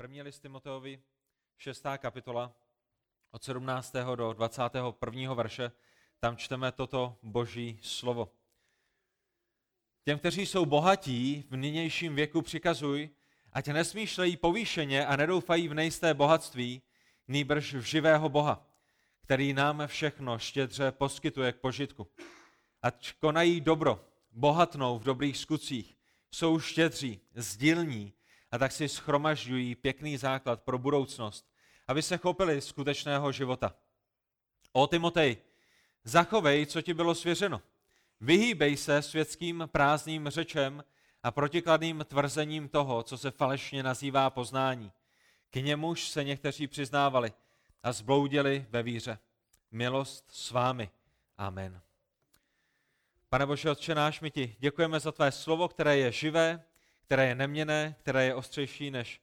První list Timoteovi, 6. kapitola, od 17. do 21. verše, tam čteme toto boží slovo. Těm, kteří jsou bohatí, v nynějším věku přikazuj, ať nesmýšlejí povýšeně a nedoufají v nejisté bohatství, nýbrž v živého Boha, který nám všechno štědře poskytuje k požitku. Ať konají dobro, bohatnou v dobrých skutcích, jsou štědří, sdílní a tak si schromažďují pěkný základ pro budoucnost, aby se chopili skutečného života. O Timotej, zachovej, co ti bylo svěřeno. Vyhýbej se světským prázdným řečem a protikladným tvrzením toho, co se falešně nazývá poznání. K němuž se někteří přiznávali a zbloudili ve víře. Milost s vámi. Amen. Pane Bože, Otče náš, my ti děkujeme za tvé slovo, které je živé, které je neměné, které je ostřejší než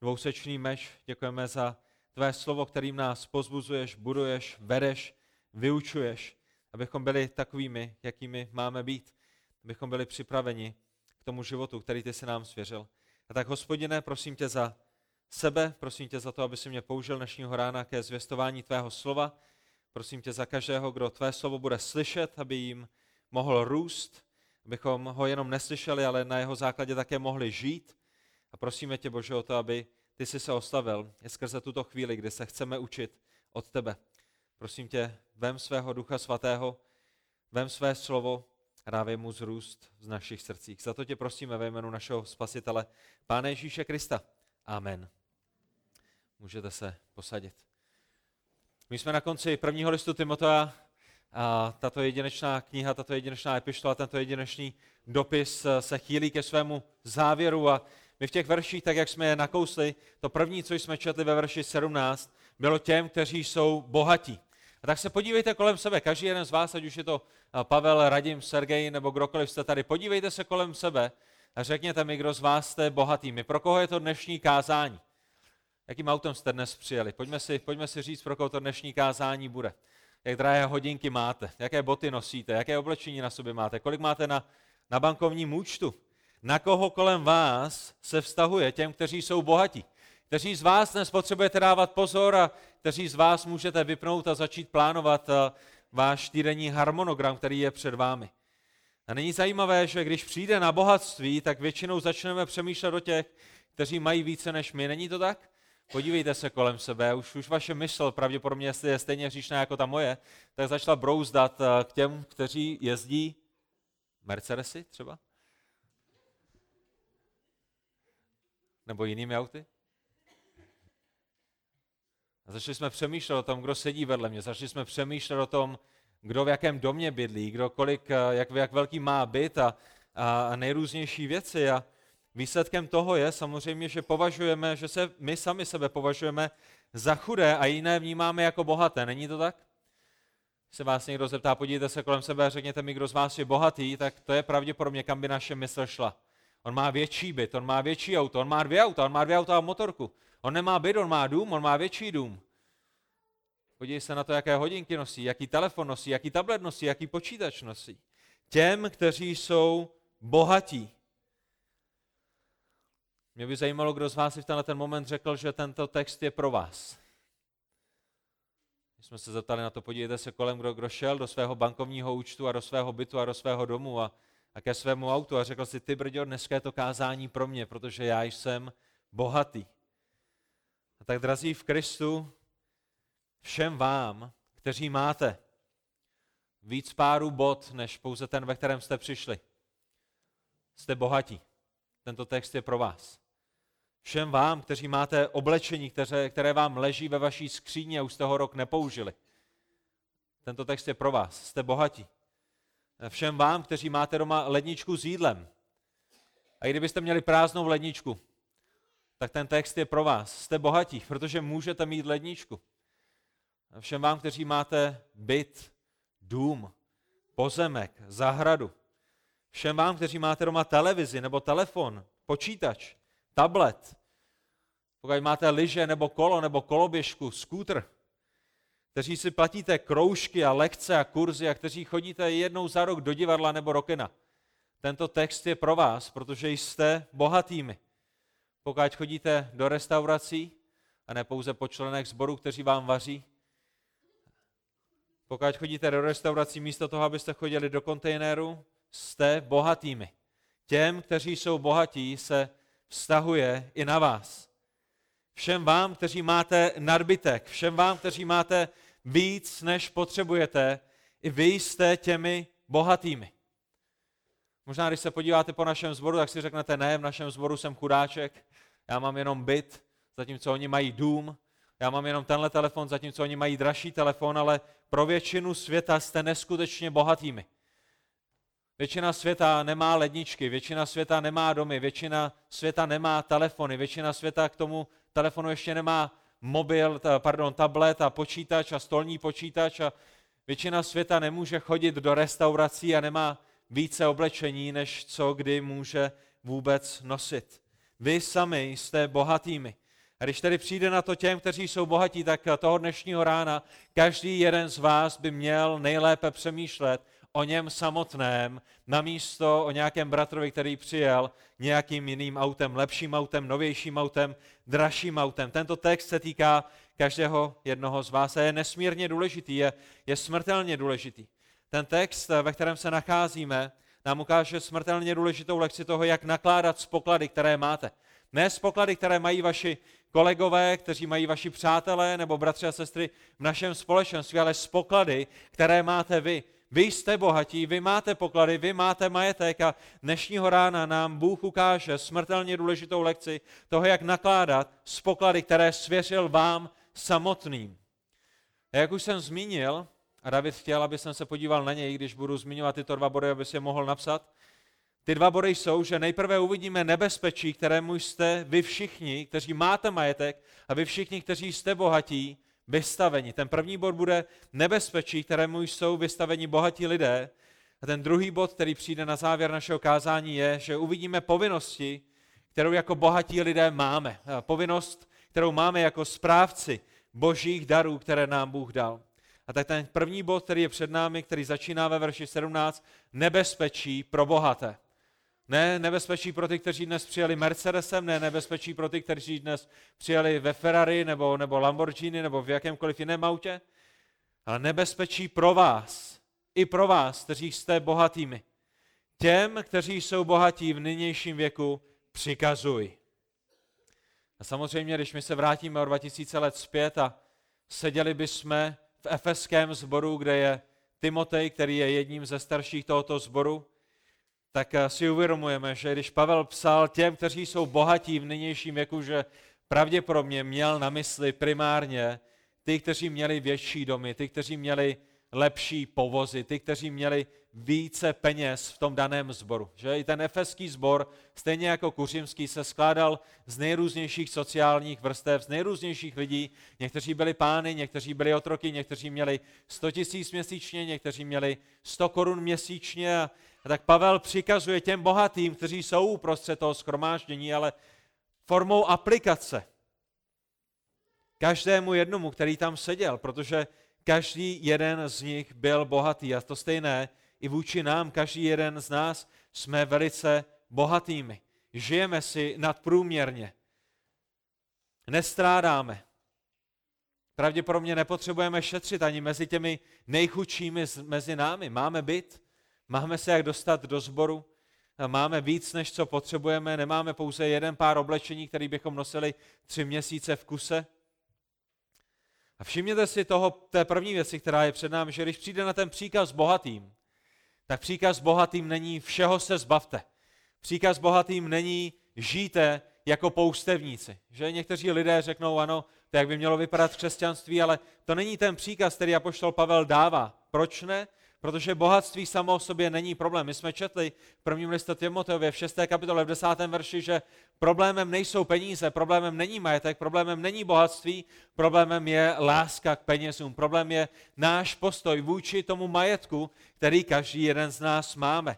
dvousečný meč. Děkujeme za tvé slovo, kterým nás pozbuzuješ, buduješ, vedeš, vyučuješ, abychom byli takovými, jakými máme být, abychom byli připraveni k tomu životu, který ty se nám svěřil. A tak, hospodine, prosím tě za sebe, prosím tě za to, aby si mě použil dnešního rána ke zvěstování tvého slova. Prosím tě za každého, kdo tvé slovo bude slyšet, aby jim mohl růst, abychom ho jenom neslyšeli, ale na jeho základě také mohli žít. A prosíme tě, Bože, o to, aby ty jsi se oslavil skrze tuto chvíli, kdy se chceme učit od tebe. Prosím tě, vem svého ducha svatého, vem své slovo dávej mu zrůst v našich srdcích. Za to tě prosíme ve jménu našeho spasitele, Páne Ježíše Krista. Amen. Můžete se posadit. My jsme na konci prvního listu Timota a tato jedinečná kniha, tato jedinečná epištola, tento jedinečný dopis se chýlí ke svému závěru a my v těch verších, tak jak jsme je nakousli, to první, co jsme četli ve verši 17, bylo těm, kteří jsou bohatí. A tak se podívejte kolem sebe, každý jeden z vás, ať už je to Pavel, Radim, Sergej nebo kdokoliv jste tady, podívejte se kolem sebe a řekněte mi, kdo z vás jste bohatými. Pro koho je to dnešní kázání? Jakým autem jste dnes přijeli? Pojďme si, pojďme si říct, pro koho to dnešní kázání bude. Jak drahé hodinky máte, jaké boty nosíte, jaké oblečení na sobě máte, kolik máte na, na bankovním účtu, na koho kolem vás se vztahuje těm, kteří jsou bohatí. Kteří z vás dnes potřebujete dávat pozor a kteří z vás můžete vypnout a začít plánovat eh, váš týdenní harmonogram, který je před vámi. A není zajímavé, že když přijde na bohatství, tak většinou začneme přemýšlet o těch, kteří mají více než my. Není to tak? Podívejte se kolem sebe, už, už vaše mysl pravděpodobně je stejně říšná jako ta moje, tak začala brouzdat eh, k těm, kteří jezdí Mercedesy třeba? Nebo jinými auty? A začali jsme přemýšlet o tom, kdo sedí vedle mě, začali jsme přemýšlet o tom, kdo v jakém domě bydlí, kdo kolik, eh, jak, jak velký má byt a, a nejrůznější věci. A výsledkem toho je samozřejmě, že považujeme, že se my sami sebe považujeme za chudé a jiné vnímáme jako bohaté. Není to tak? se vás někdo zeptá, podívejte se kolem sebe a řekněte mi, kdo z vás je bohatý, tak to je pravděpodobně, kam by naše mysl šla. On má větší byt, on má větší auto, on má dvě auta, on má dvě auta a motorku. On nemá byt, on má dům, on má větší dům. Podívej se na to, jaké hodinky nosí, jaký telefon nosí, jaký tablet nosí, jaký počítač nosí. Těm, kteří jsou bohatí. Mě by zajímalo, kdo z vás si v tenhle ten moment řekl, že tento text je pro vás. My jsme se zeptali na to, podívejte se kolem, kdo, kdo šel do svého bankovního účtu a do svého bytu a do svého domu a, a ke svému autu a řekl si, ty brďo, dneska je to kázání pro mě, protože já jsem bohatý. A tak, drazí v Kristu, všem vám, kteří máte víc párů bod, než pouze ten, ve kterém jste přišli, jste bohatí. Tento text je pro vás. Všem vám, kteří máte oblečení, které, které vám leží ve vaší skříně a už jste ho rok nepoužili. Tento text je pro vás. Jste bohatí. Všem vám, kteří máte doma ledničku s jídlem. A i kdybyste měli prázdnou ledničku, tak ten text je pro vás. Jste bohatí, protože můžete mít ledničku. Všem vám, kteří máte byt, dům, pozemek, zahradu. Všem vám, kteří máte doma televizi nebo telefon, počítač, tablet. Pokud máte lyže nebo kolo nebo koloběžku, skútr, kteří si platíte kroužky a lekce a kurzy a kteří chodíte jednou za rok do divadla nebo rokena. Tento text je pro vás, protože jste bohatými pokud chodíte do restaurací, a ne pouze po členech sboru, kteří vám vaří, pokud chodíte do restaurací místo toho, abyste chodili do kontejneru, jste bohatými. Těm, kteří jsou bohatí, se vztahuje i na vás. Všem vám, kteří máte nadbytek, všem vám, kteří máte víc, než potřebujete, i vy jste těmi bohatými. Možná, když se podíváte po našem zboru, tak si řeknete, ne, v našem zboru jsem chudáček, já mám jenom byt, zatímco oni mají dům, já mám jenom tenhle telefon, zatímco oni mají dražší telefon, ale pro většinu světa jste neskutečně bohatými. Většina světa nemá ledničky, většina světa nemá domy, většina světa nemá telefony, většina světa k tomu telefonu ještě nemá mobil, pardon, tablet a počítač a stolní počítač a většina světa nemůže chodit do restaurací a nemá více oblečení, než co kdy může vůbec nosit. Vy sami jste bohatými. A když tedy přijde na to těm, kteří jsou bohatí, tak toho dnešního rána každý jeden z vás by měl nejlépe přemýšlet o něm samotném, namísto o nějakém bratrovi, který přijel nějakým jiným autem, lepším autem, novějším autem, dražším autem. Tento text se týká každého jednoho z vás a je nesmírně důležitý, je, je smrtelně důležitý. Ten text, ve kterém se nacházíme, nám ukáže smrtelně důležitou lekci toho, jak nakládat s poklady, které máte. Ne s poklady, které mají vaši kolegové, kteří mají vaši přátelé nebo bratři a sestry v našem společenství, ale s poklady, které máte vy. Vy jste bohatí, vy máte poklady, vy máte majetek a dnešního rána nám Bůh ukáže smrtelně důležitou lekci toho, jak nakládat s poklady, které svěřil vám samotným. A jak už jsem zmínil, a David chtěl, aby jsem se podíval na něj, když budu zmiňovat tyto dva body, aby si je mohl napsat, ty dva body jsou, že nejprve uvidíme nebezpečí, kterému jste vy všichni, kteří máte majetek a vy všichni, kteří jste bohatí, vystaveni. Ten první bod bude nebezpečí, kterému jsou vystaveni bohatí lidé. A ten druhý bod, který přijde na závěr našeho kázání, je, že uvidíme povinnosti, kterou jako bohatí lidé máme. Povinnost, kterou máme jako správci božích darů, které nám Bůh dal. A tak ten první bod, který je před námi, který začíná ve verši 17, nebezpečí pro bohaté. Ne nebezpečí pro ty, kteří dnes přijeli Mercedesem, ne nebezpečí pro ty, kteří dnes přijeli ve Ferrari nebo, nebo Lamborghini nebo v jakémkoliv jiném autě, ale nebezpečí pro vás, i pro vás, kteří jste bohatými. Těm, kteří jsou bohatí v nynějším věku, přikazuj. A samozřejmě, když my se vrátíme o 2000 let zpět a seděli bychom v efeském sboru, kde je Timotej, který je jedním ze starších tohoto sboru, tak eh, si uvědomujeme, že když Pavel psal těm, kteří jsou bohatí v nynějším věku, že pravděpodobně měl na mysli primárně ty, kteří měli větší domy, ty, kteří měli lepší povozy, ty, kteří měli více peněz v tom daném sboru. Že i ten efeský sbor, stejně jako kuřimský, se skládal z nejrůznějších sociálních vrstev, z nejrůznějších lidí. Někteří byli pány, někteří byli otroky, někteří měli 100 tisíc měsíčně, někteří měli 100 korun měsíčně. A, a tak Pavel přikazuje těm bohatým, kteří jsou uprostřed toho schromáždění, ale formou aplikace. Každému jednomu, který tam seděl, protože každý jeden z nich byl bohatý. A to stejné i vůči nám, každý jeden z nás jsme velice bohatými. Žijeme si nadprůměrně. Nestrádáme. Pravděpodobně nepotřebujeme šetřit ani mezi těmi nejchudšími mezi námi. Máme byt, máme se jak dostat do sboru, máme víc, než co potřebujeme, nemáme pouze jeden pár oblečení, který bychom nosili tři měsíce v kuse. A všimněte si toho, té první věci, která je před námi, že když přijde na ten příkaz bohatým, tak příkaz bohatým není všeho se zbavte. Příkaz bohatým není žijte jako poustevníci. Že někteří lidé řeknou, ano, to jak by mělo vypadat křesťanství, ale to není ten příkaz, který apoštol Pavel dává. Proč ne? Protože bohatství samo o sobě není problém. My jsme četli v prvním listu Timoteově v 6. kapitole v 10. verši, že problémem nejsou peníze, problémem není majetek, problémem není bohatství, problémem je láska k penězům. Problém je náš postoj vůči tomu majetku, který každý jeden z nás máme.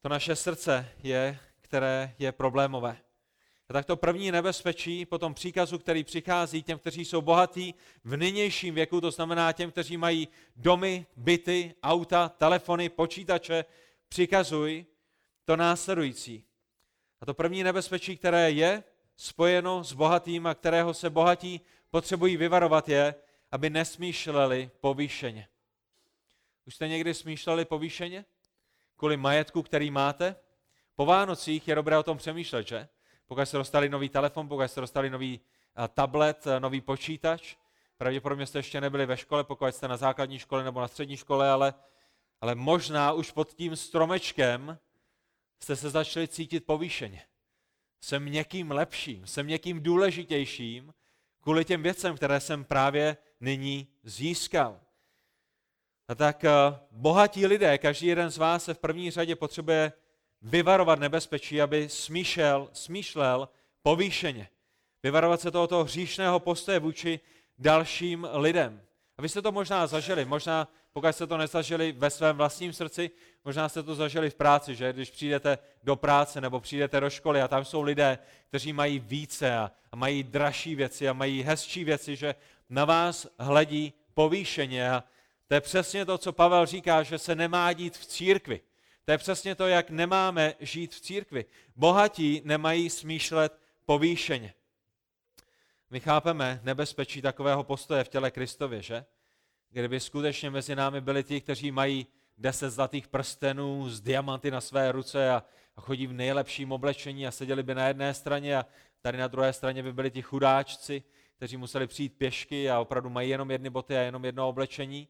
To naše srdce je, které je problémové. A tak to první nebezpečí po tom příkazu, který přichází těm, kteří jsou bohatí v nynějším věku, to znamená těm, kteří mají domy, byty, auta, telefony, počítače, přikazuj to následující. A to první nebezpečí, které je spojeno s bohatým a kterého se bohatí potřebují vyvarovat, je, aby nesmýšleli povýšeně. Už jste někdy smýšleli povýšeně? Kvůli majetku, který máte? Po Vánocích je dobré o tom přemýšlet, že? Pokud jste dostali nový telefon, pokud jste dostali nový eh, tablet, eh, nový počítač, pravděpodobně jste ještě nebyli ve škole, pokud jste na základní škole nebo na střední škole, ale, ale možná už pod tím stromečkem jste se začali cítit povýšeně. Jsem někým lepším, jsem někým důležitějším kvůli těm věcem, které jsem právě nyní získal. A tak eh, bohatí lidé, každý jeden z vás se v první řadě potřebuje vyvarovat nebezpečí, aby smýšlel, smýšlel povýšeně. Vyvarovat se tohoto hříšného postoje vůči dalším lidem. A vy jste to možná zažili, možná pokud jste to nezažili ve svém vlastním srdci, možná jste to zažili v práci, že když přijdete do práce nebo přijdete do školy a tam jsou lidé, kteří mají více a, a mají dražší věci a mají hezčí věci, že na vás hledí povýšeně a to je přesně to, co Pavel říká, že se nemá dít v církvi. To je přesně to, jak nemáme žít v církvi. Bohatí nemají smýšlet povýšeně. My chápeme nebezpečí takového postoje v těle Kristově, že? Kdyby skutečně mezi námi byli ti, kteří mají deset zlatých prstenů z diamanty na své ruce a, a chodí v nejlepším oblečení a seděli by na jedné straně a tady na druhé straně by byli ti chudáčci, kteří museli přijít pěšky a opravdu mají jenom jedny boty a jenom jedno oblečení,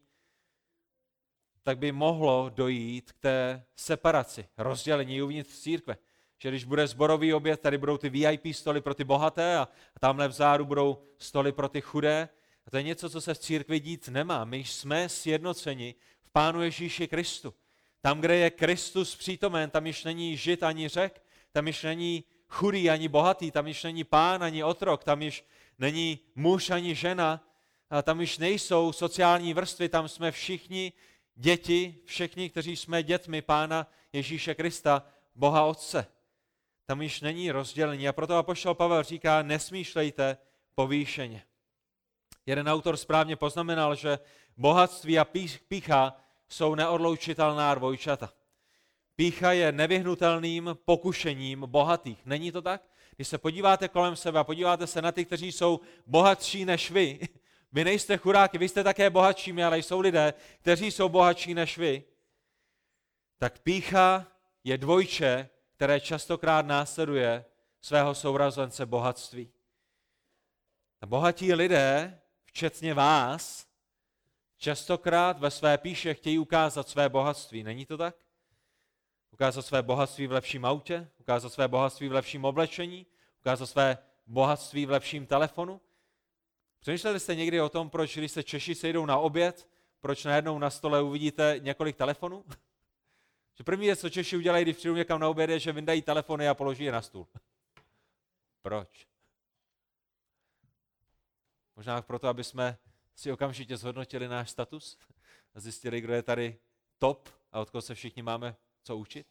tak by mohlo dojít k té separaci, rozdělení uvnitř církve. Že když bude zborový oběd, tady budou ty VIP stoly pro ty bohaté a tamhle vzadu budou stoly pro ty chudé. A to je něco, co se v církvi dít nemá. My jsme sjednoceni v Pánu Ježíši Kristu. Tam, kde je Kristus přítomen, tam již není žid ani řek, tam již není chudý ani bohatý, tam již není pán ani otrok, tam již není muž ani žena, a tam již nejsou sociální vrstvy, tam jsme všichni děti, všichni, kteří jsme dětmi Pána Ježíše Krista, Boha Otce. Tam již není rozdělení a proto apoštol Pavel říká, nesmýšlejte povýšeně. Jeden autor správně poznamenal, že bohatství a pícha jsou neodloučitelná dvojčata. Pícha je nevyhnutelným pokušením bohatých. Není to tak? Když se podíváte kolem sebe a podíváte se na ty, kteří jsou bohatší než vy, vy nejste chudáky, vy jste také bohatšími, ale jsou lidé, kteří jsou bohatší než vy, tak pícha je dvojče, které častokrát následuje svého sourazence bohatství. A bohatí lidé, včetně vás, častokrát ve své píše chtějí ukázat své bohatství. Není to tak? Ukázat své bohatství v lepším autě, ukázat své bohatství v lepším oblečení, ukázat své bohatství v lepším telefonu. Přemýšleli jste někdy o tom, proč, když se Češi sejdou na oběd, proč najednou na stole uvidíte několik telefonů? Že první věc, co Češi udělají, když přijdou někam na oběd, je, že vyndají telefony a položí je na stůl. Proč? Možná proto, aby jsme si okamžitě zhodnotili náš status a zjistili, kdo je tady top a od koho se všichni máme co učit.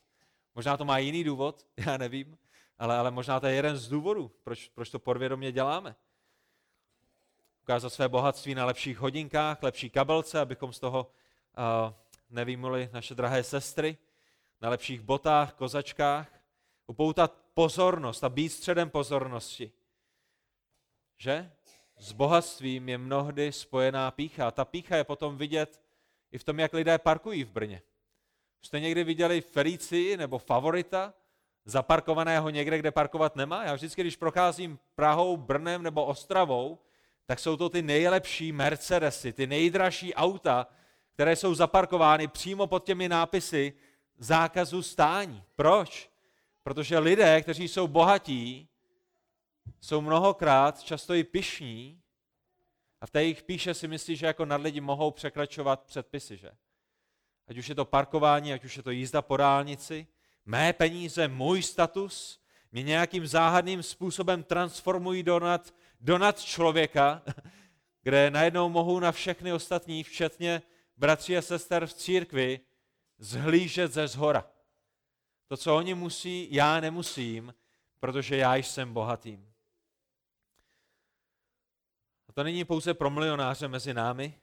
Možná to má jiný důvod, já nevím, ale, ale možná to je jeden z důvodů, proč, proč to podvědomě děláme. Ukázat své bohatství na lepších hodinkách, lepší kabelce, abychom z toho uh, nevýmuli naše drahé sestry, na lepších botách, kozačkách, upoutat pozornost a být středem pozornosti. Že? S bohatstvím je mnohdy spojená pícha. A ta pícha je potom vidět i v tom, jak lidé parkují v Brně. Jste někdy viděli Felici nebo Favorita, zaparkovaného někde, kde parkovat nemá? Já vždycky, když procházím Prahou, Brnem nebo Ostravou, tak jsou to ty nejlepší Mercedesy, ty nejdražší auta, které jsou zaparkovány přímo pod těmi nápisy zákazu stání. Proč? Protože lidé, kteří jsou bohatí, jsou mnohokrát často i pišní a v té jejich píše si myslí, že jako nad lidi mohou překračovat předpisy, že? Ať už je to parkování, ať už je to jízda po dálnici, mé peníze, můj status, mě nějakým záhadným způsobem transformují do nad, do nad člověka, kde najednou mohu na všechny ostatní, včetně bratří a sester v církvi, zhlížet ze zhora. To, co oni musí, já nemusím, protože já jsem bohatým. A to není pouze pro milionáře mezi námi,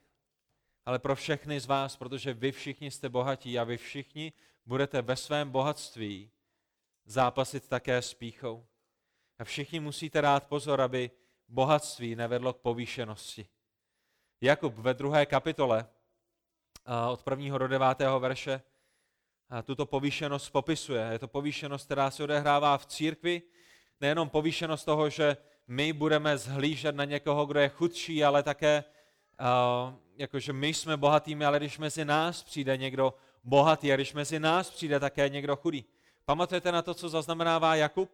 ale pro všechny z vás, protože vy všichni jste bohatí a vy všichni budete ve svém bohatství zápasit také s píchou. A všichni musíte dát pozor, aby bohatství nevedlo k povýšenosti. Jakub ve druhé kapitole od prvního do devátého verše tuto povýšenost popisuje. Je to povýšenost, která se odehrává v církvi, nejenom povýšenost toho, že my budeme zhlížet na někoho, kdo je chudší, ale také, jakože my jsme bohatými, ale když mezi nás přijde někdo bohatý a když mezi nás přijde také někdo chudý. Pamatujete na to, co zaznamenává Jakub,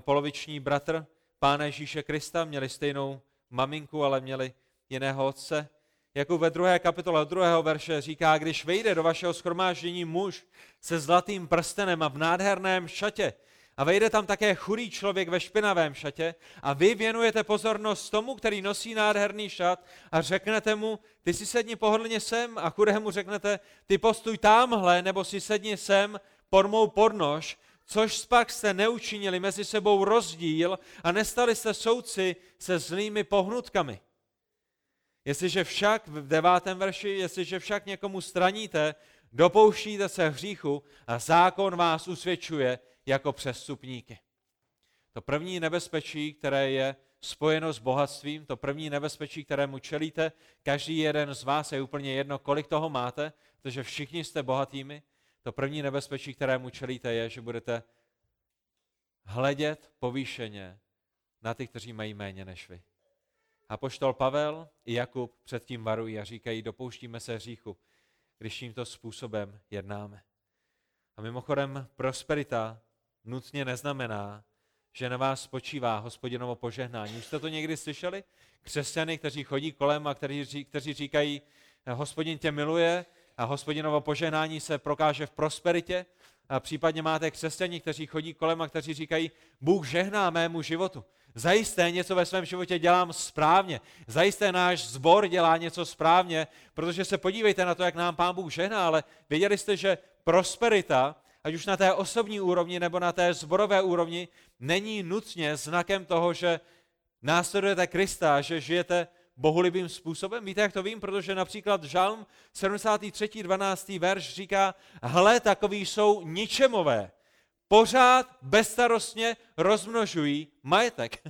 poloviční bratr Pána Ježíše Krista, měli stejnou maminku, ale měli jiného otce. Jako ve druhé kapitole druhého verše říká, když vejde do vašeho schromáždění muž se zlatým prstenem a v nádherném šatě, a vejde tam také chudý člověk ve špinavém šatě a vy věnujete pozornost tomu, který nosí nádherný šat a řeknete mu, ty si sedni pohodlně sem a chudému řeknete, ty postuj tamhle nebo si sedni sem pod mou podnož, což pak jste neučinili mezi sebou rozdíl a nestali jste souci se zlými pohnutkami. Jestliže však, v devátém verši, jestliže však někomu straníte, dopouštíte se hříchu a zákon vás usvědčuje jako přestupníky. To první nebezpečí, které je spojeno s bohatstvím, to první nebezpečí, kterému čelíte, každý jeden z vás je úplně jedno, kolik toho máte, protože všichni jste bohatými, to první nebezpečí, kterému čelíte, je, že budete hledět povýšeně na ty, kteří mají méně než vy. A poštol Pavel i Jakub předtím varují a říkají, dopouštíme se hříchu, když tímto způsobem jednáme. A mimochodem, prosperita nutně neznamená, že na vás spočívá hospodinovo požehnání. Už jste to někdy slyšeli? Křesťany, kteří chodí kolem a kteří, kteří říkají, hospodin tě miluje a hospodinovo požehnání se prokáže v prosperitě. A případně máte křesťani, kteří chodí kolem a kteří říkají, Bůh žehná mému životu. Zajisté něco ve svém životě dělám správně. Zajisté náš zbor dělá něco správně, protože se podívejte na to, jak nám Pán Bůh žehná, ale věděli jste, že prosperita, ať už na té osobní úrovni nebo na té zborové úrovni, není nutně znakem toho, že následujete Krista, že žijete bohulibým způsobem? Víte, jak to vím? Protože například Žalm 73. 12. verš říká, hle, takový jsou ničemové pořád bezstarostně rozmnožují majetek.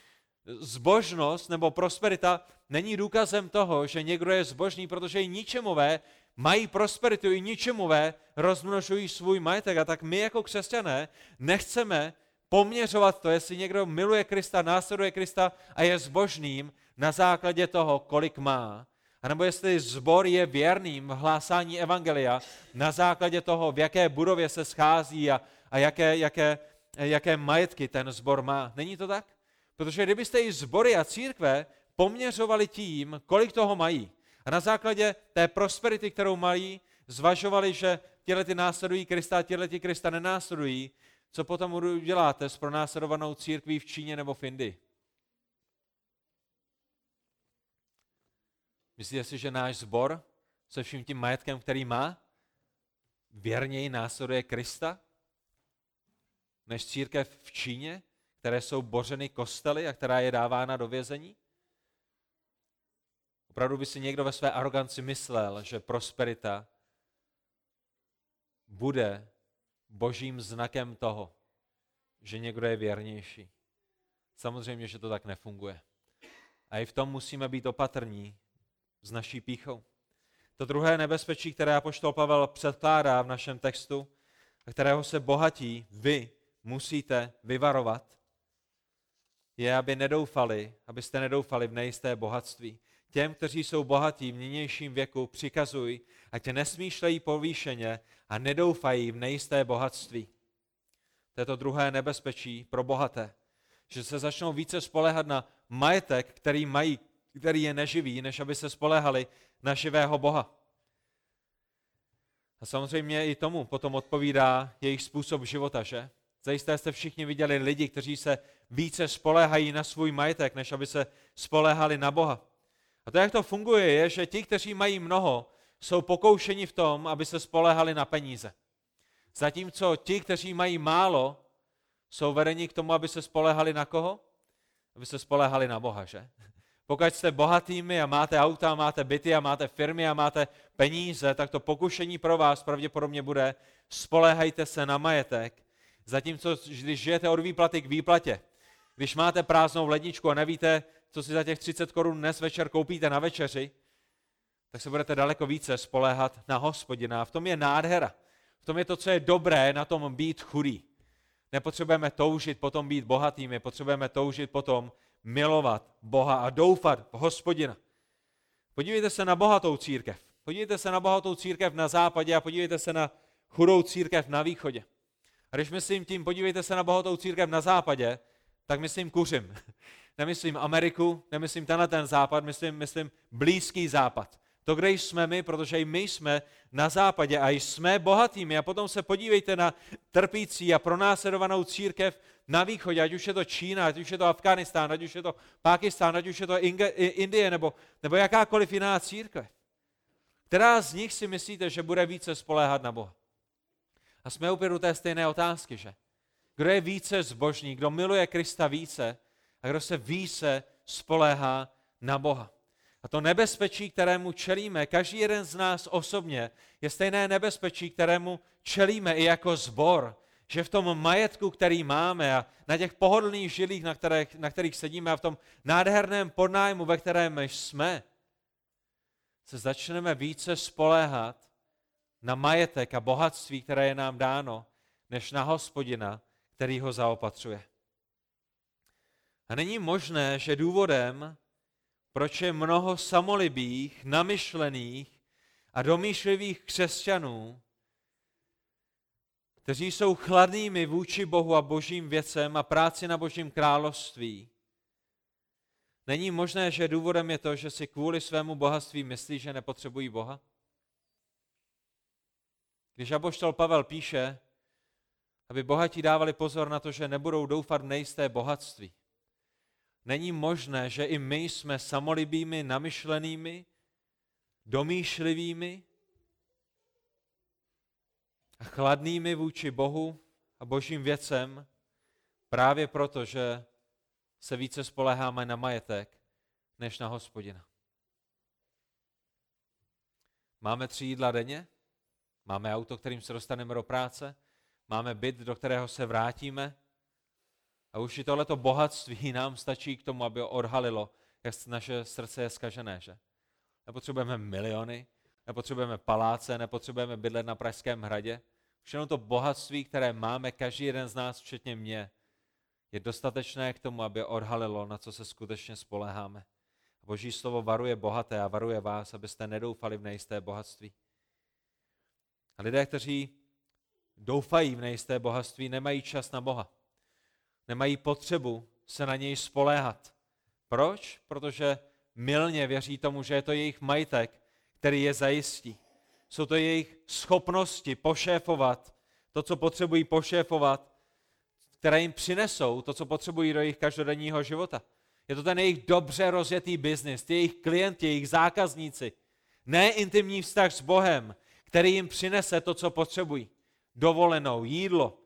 Zbožnost nebo prosperita není důkazem toho, že někdo je zbožný, protože i ničemové mají prosperitu, i ničemové rozmnožují svůj majetek. A tak my jako křesťané nechceme poměřovat to, jestli někdo miluje Krista, následuje Krista a je zbožným na základě toho, kolik má, a nebo jestli zbor je věrným v hlásání evangelia na základě toho, v jaké budově se schází a, a jaké, jaké, jaké majetky ten zbor má. Není to tak? Protože kdybyste i zbory a církve poměřovali tím, kolik toho mají, a na základě té prosperity, kterou mají, zvažovali, že těle ty následují Krista a těle ty Krista nenásledují, co potom uděláte s pronásledovanou církví v Číně nebo v Indii? Myslíte si, že náš zbor se vším tím majetkem, který má, věrněji následuje Krista? než církev v Číně, které jsou bořeny kostely a která je dávána do vězení? Opravdu by si někdo ve své aroganci myslel, že prosperita bude božím znakem toho, že někdo je věrnější. Samozřejmě, že to tak nefunguje. A i v tom musíme být opatrní s naší píchou. To druhé nebezpečí, které apoštol Pavel předkládá v našem textu, a kterého se bohatí vy musíte vyvarovat, je, aby nedoufali, abyste nedoufali v nejisté bohatství. Těm, kteří jsou bohatí v nynějším věku, přikazuj, ať nesmýšlejí povýšeně a nedoufají v nejisté bohatství. To je to druhé nebezpečí pro bohaté, že se začnou více spolehat na majetek, který mají, který je neživý, než aby se spolehali na živého Boha. A samozřejmě i tomu potom odpovídá jejich způsob života, že? Zajisté jste všichni viděli lidi, kteří se více spolehají na svůj majetek, než aby se spolehali na Boha. A to, jak to funguje, je, že ti, kteří mají mnoho, jsou pokoušeni v tom, aby se spolehali na peníze. Zatímco ti, kteří mají málo, jsou vedeni k tomu, aby se spolehali na koho? Aby se spolehali na Boha, že? Pokud jste bohatými a máte auta, máte byty a máte firmy a máte peníze, tak to pokušení pro vás pravděpodobně bude spolehajte se na majetek Zatímco, když žijete od výplaty k výplatě, když máte prázdnou ledničku a nevíte, co si za těch 30 korun dnes večer koupíte na večeři, tak se budete daleko více spoléhat na hospodina. A v tom je nádhera. V tom je to, co je dobré na tom být chudý. Nepotřebujeme toužit potom být bohatými, potřebujeme toužit potom milovat Boha a doufat v hospodina. Podívejte se na bohatou církev. Podívejte se na bohatou církev na západě a podívejte se na chudou církev na východě. A když myslím tím, podívejte se na bohatou církev na západě, tak myslím kuřim. Nemyslím Ameriku, nemyslím tenhle ten západ, myslím, myslím blízký západ. To, kde jsme my, protože i my jsme na západě a jsme bohatými. A potom se podívejte na trpící a pronásledovanou církev na východě, ať už je to Čína, ať už je to Afganistán, ať už je to Pákistán, ať už je to Indie nebo, nebo jakákoliv jiná církev. Která z nich si myslíte, že bude více spoléhat na Boha? A jsme opět u té stejné otázky, že? Kdo je více zbožný, kdo miluje Krista více a kdo se více spoléhá na Boha. A to nebezpečí, kterému čelíme, každý jeden z nás osobně, je stejné nebezpečí, kterému čelíme i jako zbor. Že v tom majetku, který máme a na těch pohodlných žilích, na kterých, na kterých sedíme a v tom nádherném podnájmu, ve kterém jsme, se začneme více spoléhat na majetek a bohatství, které je nám dáno, než na hospodina, který ho zaopatřuje. A není možné, že důvodem, proč je mnoho samolibých, namyšlených a domýšlivých křesťanů, kteří jsou chladnými vůči Bohu a božím věcem a práci na božím království. Není možné, že důvodem je to, že si kvůli svému bohatství myslí, že nepotřebují Boha? Když apoštol Pavel píše, aby bohatí dávali pozor na to, že nebudou doufat v nejisté bohatství, Není možné, že i my jsme samolibými, namyšlenými, domýšlivými a chladnými vůči Bohu a božím věcem právě proto, že se více spoleháme na majetek, než na hospodina. Máme tři jídla denně, máme auto, kterým se dostaneme do práce, máme byt, do kterého se vrátíme, a už i tohleto bohatství nám stačí k tomu, aby odhalilo, jak naše srdce je skažené, že? Nepotřebujeme miliony, nepotřebujeme paláce, nepotřebujeme bydlet na Pražském hradě. Všechno to bohatství, které máme, každý jeden z nás, včetně mě, je dostatečné k tomu, aby odhalilo, na co se skutečně spoleháme. Boží slovo varuje bohaté a varuje vás, abyste nedoufali v nejisté bohatství. A lidé, kteří doufají v nejisté bohatství, nemají čas na Boha nemají potřebu se na něj spoléhat. Proč? Protože milně věří tomu, že je to jejich majetek, který je zajistí. Jsou to jejich schopnosti pošéfovat to, co potřebují pošéfovat, které jim přinesou to, co potřebují do jejich každodenního života. Je to ten jejich dobře rozjetý biznis, jejich klienti, jejich zákazníci. Ne intimní vztah s Bohem, který jim přinese to, co potřebují. Dovolenou, jídlo,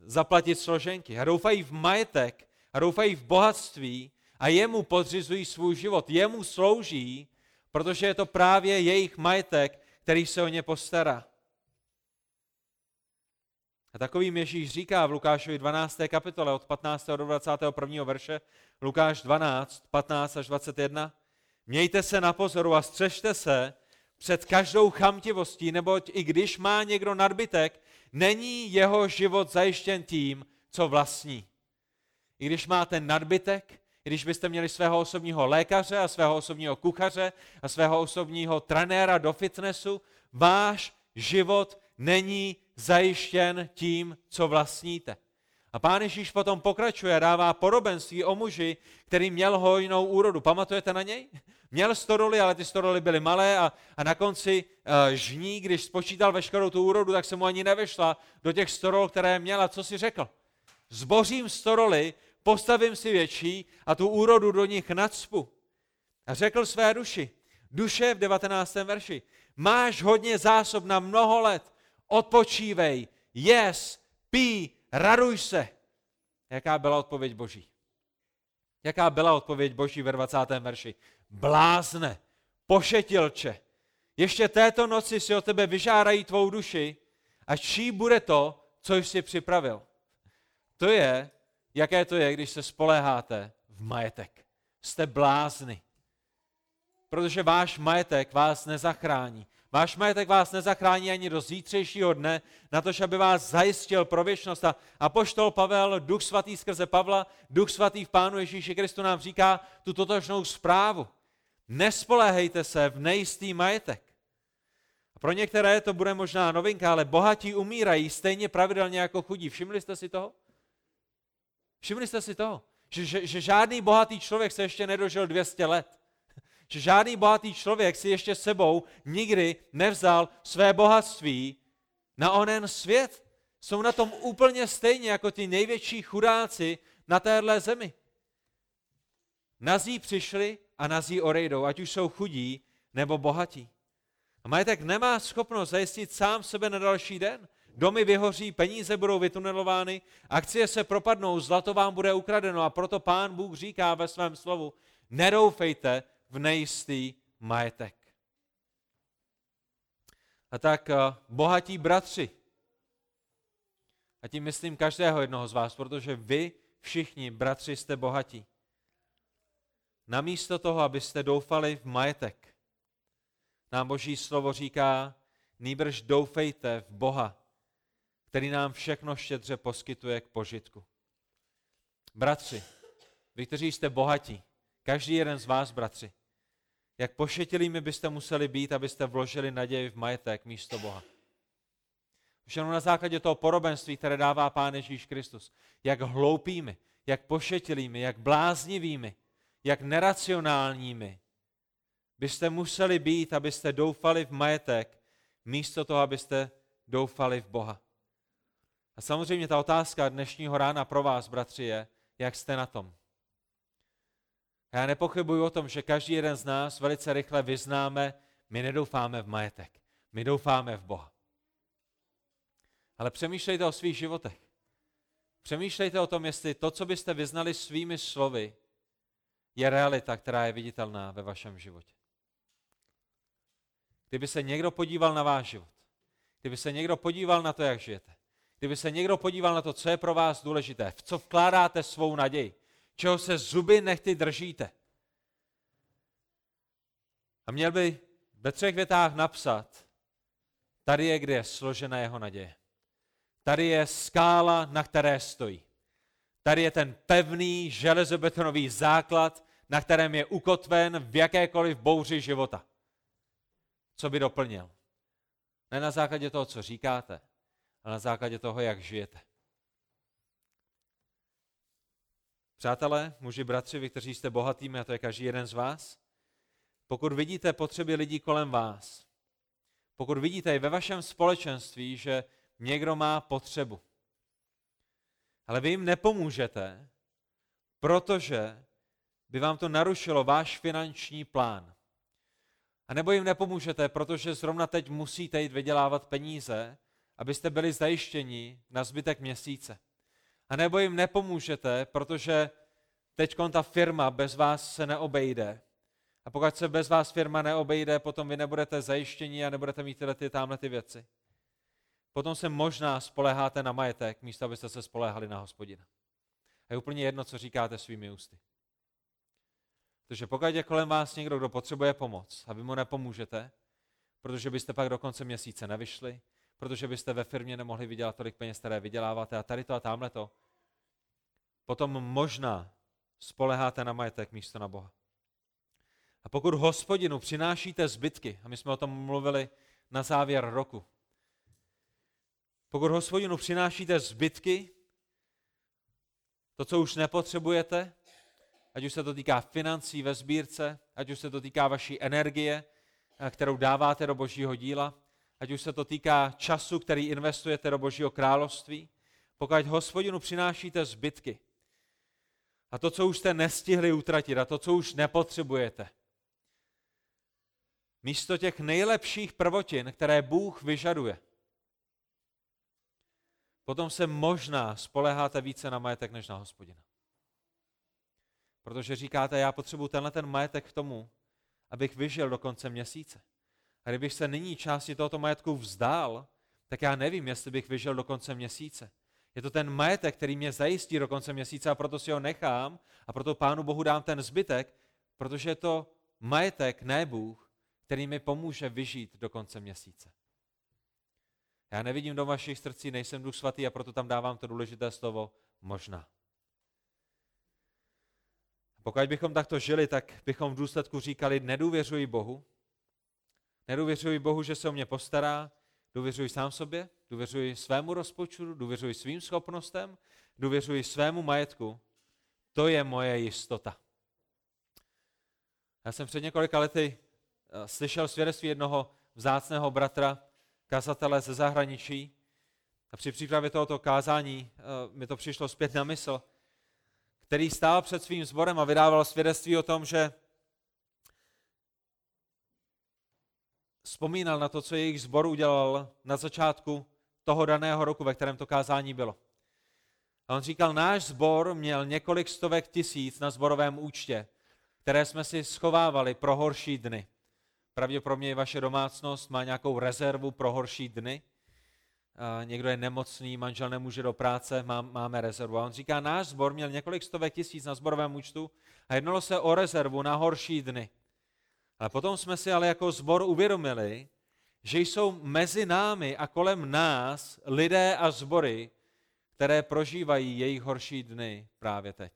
zaplatit složenky a doufají v majetek a doufají v bohatství a jemu podřizují svůj život, jemu slouží, protože je to právě jejich majetek, který se o ně postará. A takovým Ježíš říká v Lukášovi 12. kapitole od 15. do 21. verše, Lukáš 12, 15 až 21. Mějte se na pozoru a střežte se před každou chamtivostí, neboť i když má někdo nadbytek, není jeho život zajištěn tím, co vlastní. I když máte nadbytek, i když byste měli svého osobního lékaře a svého osobního kuchaře a svého osobního trenéra do fitnessu, váš život není zajištěn tím, co vlastníte. A pán Ježíš potom pokračuje dává podobenství o muži, který měl hojnou úrodu. Pamatujete na něj? Měl stodoly, ale ty stodoly byly malé a, a na konci uh, žní, když spočítal veškerou tu úrodu, tak se mu ani nevešla do těch stodol, které měl. A co si řekl? Zbořím stodoly, postavím si větší a tu úrodu do nich nadspu. A řekl své duši, duše v 19. verši, máš hodně zásob na mnoho let, odpočívej, jes, pí, raduj se. Jaká byla odpověď Boží? Jaká byla odpověď Boží ve 20. verši? Blázne, pošetilče, ještě této noci si o tebe vyžárají tvou duši a čí bude to, co jsi připravil. To je, jaké to je, když se spoléháte v majetek. Jste blázni. Protože váš majetek vás nezachrání. Váš majetek vás nezachrání ani do zítřejšího dne, na to, aby vás zajistil pro věčnost. A poštol Pavel, Duch Svatý skrze Pavla, Duch Svatý v Pánu Ježíši Kristu nám říká tu totožnou zprávu. Nespoléhejte se v nejistý majetek. A pro některé to bude možná novinka, ale bohatí umírají stejně pravidelně jako chudí. Všimli jste si toho? Všimli jste si toho? Že, že, že žádný bohatý člověk se ještě nedožil 200 let že žádný bohatý člověk si ještě sebou nikdy nevzal své bohatství na onen svět. Jsou na tom úplně stejně jako ty největší chudáci na téhle zemi. Nazí přišli a nazí odejdou, ať už jsou chudí nebo bohatí. A majetek nemá schopnost zajistit sám sebe na další den. Domy vyhoří, peníze budou vytunelovány, akcie se propadnou, zlato vám bude ukradeno a proto pán Bůh říká ve svém slovu, nedoufejte v nejistý majetek. A tak eh, bohatí bratři, a tím myslím každého jednoho z vás, protože vy všichni, bratři, jste bohatí. Namísto toho, abyste doufali v majetek, nám Boží slovo říká, nýbrž doufejte v Boha, který nám všechno štědře poskytuje k požitku. Bratři, vy, kteří jste bohatí, každý jeden z vás, bratři, jak pošetilými byste museli být, abyste vložili naději v majetek místo Boha. Už jenom na základě toho porobenství, které dává Pán Ježíš Kristus. Jak hloupými, jak pošetilými, jak bláznivými, jak neracionálními byste museli být, abyste doufali v majetek, místo toho, abyste doufali v Boha. A samozřejmě ta otázka dnešního rána pro vás, bratři, je, jak jste na tom. Já nepochybuji o tom, že každý jeden z nás velice rychle vyznáme, my nedoufáme v majetek, my doufáme v Boha. Ale přemýšlejte o svých životech. Přemýšlejte o tom, jestli to, co byste vyznali svými slovy, je realita, která je viditelná ve vašem životě. Kdyby se někdo podíval na váš život, kdyby se někdo podíval na to, jak žijete, kdyby se někdo podíval na to, co je pro vás důležité, v co vkládáte svou naději, čeho se zuby nechty držíte. A měl by ve třech větách napsat, tady je, kde je složena jeho naděje. Tady je skála, na které stojí. Tady je ten pevný železobetonový základ, na kterém je ukotven v jakékoliv bouři života. Co by doplnil? Ne na základě toho, co říkáte, ale na základě toho, jak žijete. Přátelé, muži, bratři, vy, kteří jste bohatými, a to je každý jeden z vás, pokud vidíte potřeby lidí kolem vás, pokud vidíte i ve vašem společenství, že někdo má potřebu, ale vy jim nepomůžete, protože by vám to narušilo váš finanční plán. A nebo jim nepomůžete, protože zrovna teď musíte jít vydělávat peníze, abyste byli zajištěni na zbytek měsíce. A nebo jim nepomůžete, protože teď ta firma bez vás se neobejde. A pokud se bez vás firma neobejde, potom vy nebudete zajištění a nebudete mít tyhle ty, tamhle ty věci. Potom se možná spoleháte na majetek, místo abyste se spolehali na hospodina. A je úplně jedno, co říkáte svými ústy. Protože pokud je kolem vás někdo, kdo potřebuje pomoc a vy mu nepomůžete, protože byste pak do konce měsíce nevyšli, protože byste ve firmě nemohli vydělat tolik peněz, které vyděláváte a tady to a tamhle to, potom možná spoleháte na majetek místo na Boha. A pokud hospodinu přinášíte zbytky, a my jsme o tom mluvili na závěr roku, pokud hospodinu přinášíte zbytky, to, co už nepotřebujete, ať už se to týká financí ve sbírce, ať už se to týká vaší energie, kterou dáváte do božího díla, ať už se to týká času, který investujete do Božího království, pokud hospodinu přinášíte zbytky a to, co už jste nestihli utratit a to, co už nepotřebujete, místo těch nejlepších prvotin, které Bůh vyžaduje, potom se možná spoleháte více na majetek než na hospodina. Protože říkáte, já potřebuji tenhle ten majetek k tomu, abych vyžil do konce měsíce. A kdybych se nyní části tohoto majetku vzdál, tak já nevím, jestli bych vyžil do konce měsíce. Je to ten majetek, který mě zajistí do konce měsíce a proto si ho nechám a proto Pánu Bohu dám ten zbytek, protože je to majetek, ne Bůh, který mi pomůže vyžít do konce měsíce. Já nevidím do vašich srdcí, nejsem duch svatý a proto tam dávám to důležité slovo možná. Pokud bychom takto žili, tak bychom v důsledku říkali, nedůvěřuji Bohu, nedůvěřuji Bohu, že se o mě postará, důvěřuji sám sobě, důvěřuji svému rozpočtu, důvěřuji svým schopnostem, důvěřuji svému majetku. To je moje jistota. Já jsem před několika lety eh, slyšel svědectví jednoho vzácného bratra, kazatele ze zahraničí. A při přípravě tohoto kázání eh, mi to přišlo zpět na mysl, který stál před svým sborem a vydával svědectví o tom, že vzpomínal na to, co jejich sbor udělal na začátku toho daného roku, ve kterém to kázání bylo. A on říkal, náš sbor měl několik stovek tisíc na sborovém účtě, které jsme si schovávali pro horší dny. Pravděpodobně i vaše domácnost má nějakou rezervu pro horší dny. Někdo je nemocný, manžel nemůže do práce, má, máme rezervu. A on říká, náš sbor měl několik stovek tisíc na sborovém účtu a jednalo se o rezervu na horší dny. Ale potom jsme si ale jako sbor uvědomili, že jsou mezi námi a kolem nás lidé a sbory, které prožívají jejich horší dny právě teď.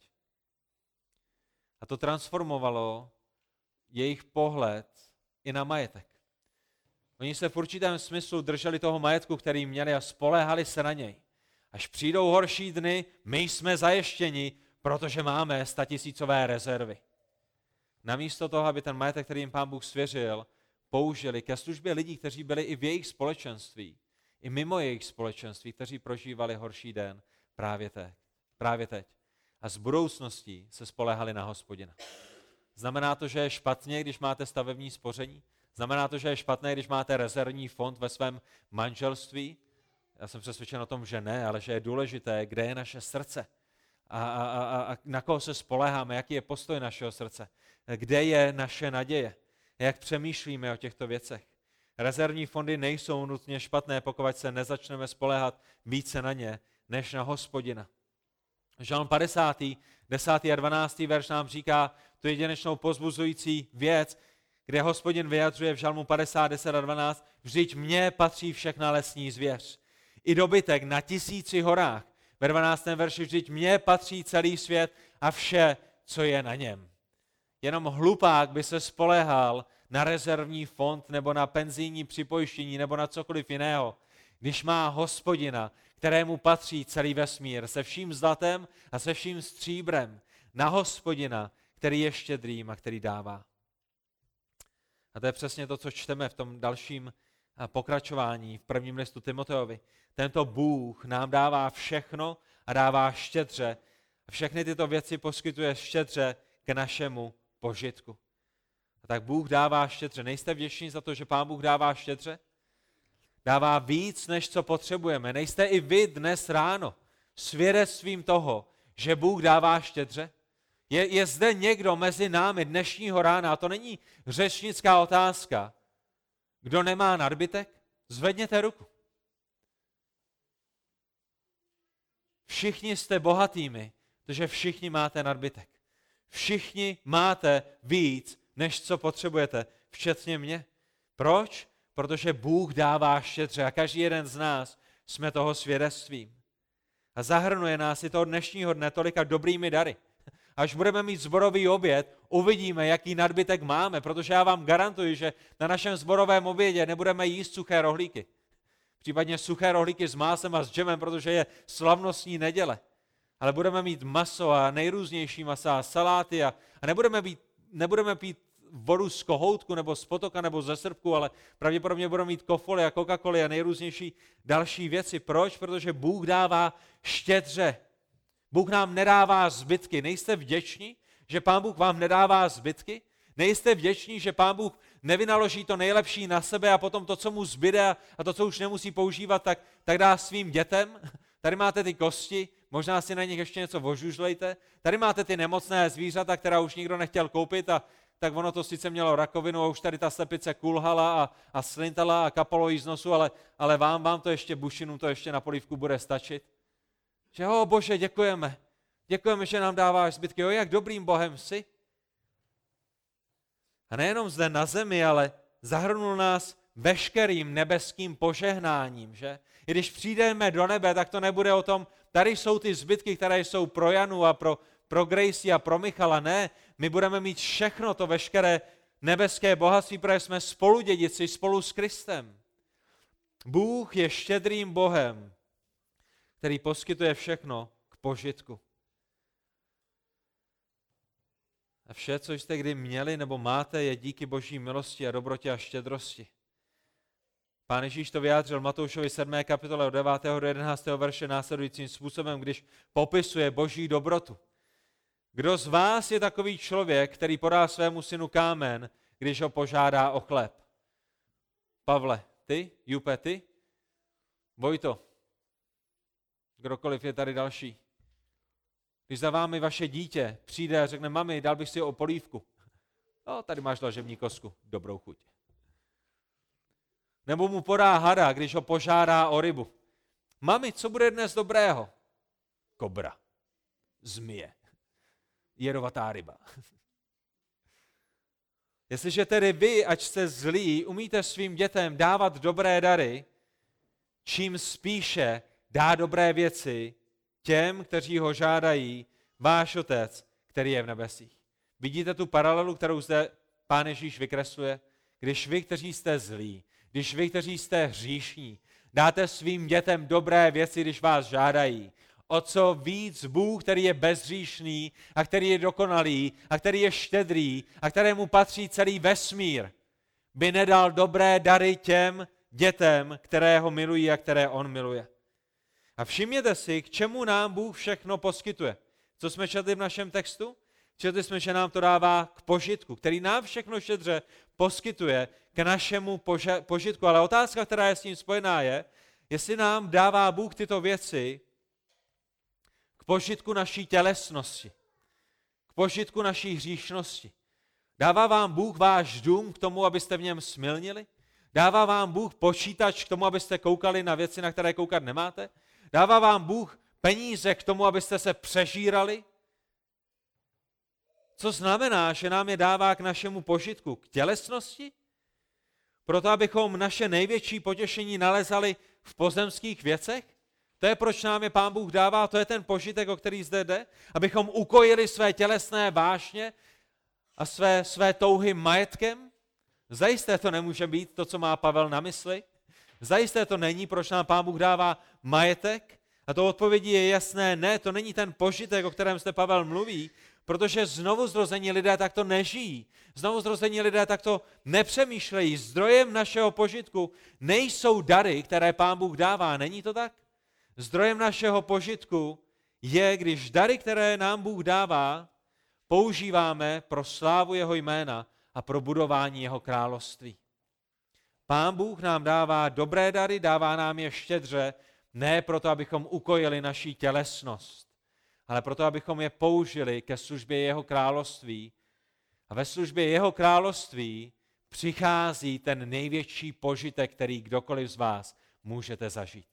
A to transformovalo jejich pohled i na majetek. Oni se v určitém smyslu drželi toho majetku, který měli a spoléhali se na něj. Až přijdou horší dny, my jsme zaještěni, protože máme statisícové rezervy. Namísto toho, aby ten majetek, který jim pán Bůh svěřil, použili ke službě lidí, kteří byli i v jejich společenství, i mimo jejich společenství, kteří prožívali horší den právě teď. Právě teď. A z budoucností se spolehali na hospodina. Znamená to, že je špatně, když máte stavební spoření? Znamená to, že je špatné, když máte rezervní fond ve svém manželství? Já jsem přesvědčen o tom, že ne, ale že je důležité, kde je naše srdce a, a, a, a na koho se spoleháme, jaký je postoj našeho srdce, kde je naše naděje, jak přemýšlíme o těchto věcech. Rezervní fondy nejsou nutně špatné, pokud se nezačneme spolehat více na ně, než na hospodina. Žalm 50. 10. a 12. verš nám říká tu jedinečnou pozbuzující věc, kde hospodin vyjadřuje v Žalmu 50, 10 a 12, vždyť mně patří všechna lesní zvěř. I dobytek na tisíci horách. Ve 12. verši vždyť mně patří celý svět a vše, co je na něm. Jenom hlupák by se spolehal na rezervní fond nebo na penzijní připojištění nebo na cokoliv jiného, když má hospodina, kterému patří celý vesmír, se vším zlatem a se vším stříbrem, na hospodina, který je štědrým a který dává. A to je přesně to, co čteme v tom dalším pokračování v prvním listu Timoteovi. Tento Bůh nám dává všechno a dává štědře. Všechny tyto věci poskytuje štědře k našemu požitku. A tak Bůh dává štědře. Nejste vděční za to, že Pán Bůh dává štědře? Dává víc, než co potřebujeme. Nejste i vy dnes ráno svědectvím toho, že Bůh dává štědře? Je, je zde někdo mezi námi dnešního rána, a to není řečnická otázka, kdo nemá nadbytek? Zvedněte ruku. Všichni jste bohatými, protože všichni máte nadbytek. Všichni máte víc, než co potřebujete, včetně mě. Proč? Protože Bůh dává štědře a každý jeden z nás jsme toho svědectvím. A zahrnuje nás i toho dnešního dne tolika dobrými dary. Až budeme mít zborový oběd, uvidíme, jaký nadbytek máme, protože já vám garantuji, že na našem zborovém obědě nebudeme jíst suché rohlíky. Případně suché rohlíky s másem a s džemem, protože je slavnostní neděle. Ale budeme mít maso a nejrůznější masa a saláty a, a nebudeme, být, nebudeme pít vodu z kohoutku nebo z potoka nebo ze srpku, ale pravděpodobně budeme mít kofoly a Coca-Coly a nejrůznější další věci. Proč? Protože Bůh dává štědře Bůh nám nedává zbytky. Nejste vděční, že Pán Bůh vám nedává zbytky? Nejste vděční, že Pán Bůh nevynaloží to nejlepší na sebe a potom to, co mu zbyde a to, co už nemusí používat, tak, tak dá svým dětem? Tady máte ty kosti, možná si na nich ještě něco vožužlejte. Tady máte ty nemocné zvířata, která už nikdo nechtěl koupit a tak ono to sice mělo rakovinu a už tady ta slepice kulhala a, a slintala a kapalo jí z nosu, ale, ale vám, vám to ještě bušinu, to ještě na polívku bude stačit. Že o Bože, děkujeme. Děkujeme, že nám dáváš zbytky. Jo, jak dobrým Bohem jsi. A nejenom zde na zemi, ale zahrnul nás veškerým nebeským požehnáním, že? I když přijdeme do nebe, tak to nebude o tom, tady jsou ty zbytky, které jsou pro Janu a pro, pro Gracie a pro Michala. Ne, my budeme mít všechno to veškeré nebeské bohatství, protože jsme spolu dědici, spolu s Kristem. Bůh je štědrým Bohem, který poskytuje všechno k požitku. A vše, co jste kdy měli nebo máte, je díky boží milosti a dobrotě a štědrosti. Pán Ježíš to vyjádřil Matoušovi 7. kapitole od 9. do 11. verše následujícím způsobem, když popisuje boží dobrotu. Kdo z vás je takový člověk, který podá svému synu kámen, když ho požádá o chléb? Pavle, ty? Jupe, ty? Vojto, kdokoliv je tady další. Když za vámi vaše dítě přijde a řekne, mami, dal bych si o polívku. No, tady máš lažební kosku, dobrou chuť. Nebo mu podá hada, když ho požádá o rybu. Mami, co bude dnes dobrého? Kobra. Zmije. Jerovatá ryba. Jestliže tedy vy, ať jste zlí, umíte svým dětem dávat dobré dary, čím spíše dá dobré věci těm, kteří ho žádají, váš otec, který je v nebesích. Vidíte tu paralelu, kterou zde Pán Ježíš vykresluje? Když vy, kteří jste zlí, když vy, kteří jste hříšní, dáte svým dětem dobré věci, když vás žádají, o co víc Bůh, který je bezříšný a který je dokonalý a který je štědrý a kterému patří celý vesmír, by nedal dobré dary těm dětem, které ho milují a které on miluje. A všimněte si, k čemu nám Bůh všechno poskytuje. Co jsme četli v našem textu? Četli jsme, že nám to dává k požitku, který nám všechno šedře poskytuje k našemu požitku. Ale otázka, která je s tím spojená, je, jestli nám dává Bůh tyto věci k požitku naší tělesnosti, k požitku naší hříšnosti. Dává vám Bůh váš dům k tomu, abyste v něm smilnili? Dává vám Bůh počítač k tomu, abyste koukali na věci, na které koukat nemáte? Dává vám Bůh peníze k tomu, abyste se přežírali? Co znamená, že nám je dává k našemu požitku, k tělesnosti? Proto, abychom naše největší potěšení nalezali v pozemských věcech? To je, proč nám je Pán Bůh dává, to je ten požitek, o který zde jde, abychom ukojili své tělesné vášně a své, své touhy majetkem? Zajisté to nemůže být to, co má Pavel na mysli. Zajisté to není, proč nám Pán Bůh dává majetek. A to odpovědí je jasné, ne, to není ten požitek, o kterém zde Pavel mluví, protože znovu zrození lidé takto nežijí. Znovu zrození lidé takto nepřemýšlejí. Zdrojem našeho požitku nejsou dary, které Pán Bůh dává. Není to tak? Zdrojem našeho požitku je, když dary, které nám Bůh dává, používáme pro slávu jeho jména a pro budování jeho království. Pán Bůh nám dává dobré dary, dává nám je štědře, ne proto, abychom ukojili naší tělesnost, ale proto, abychom je použili ke službě jeho království. A ve službě jeho království přichází ten největší požitek, který kdokoliv z vás můžete zažít.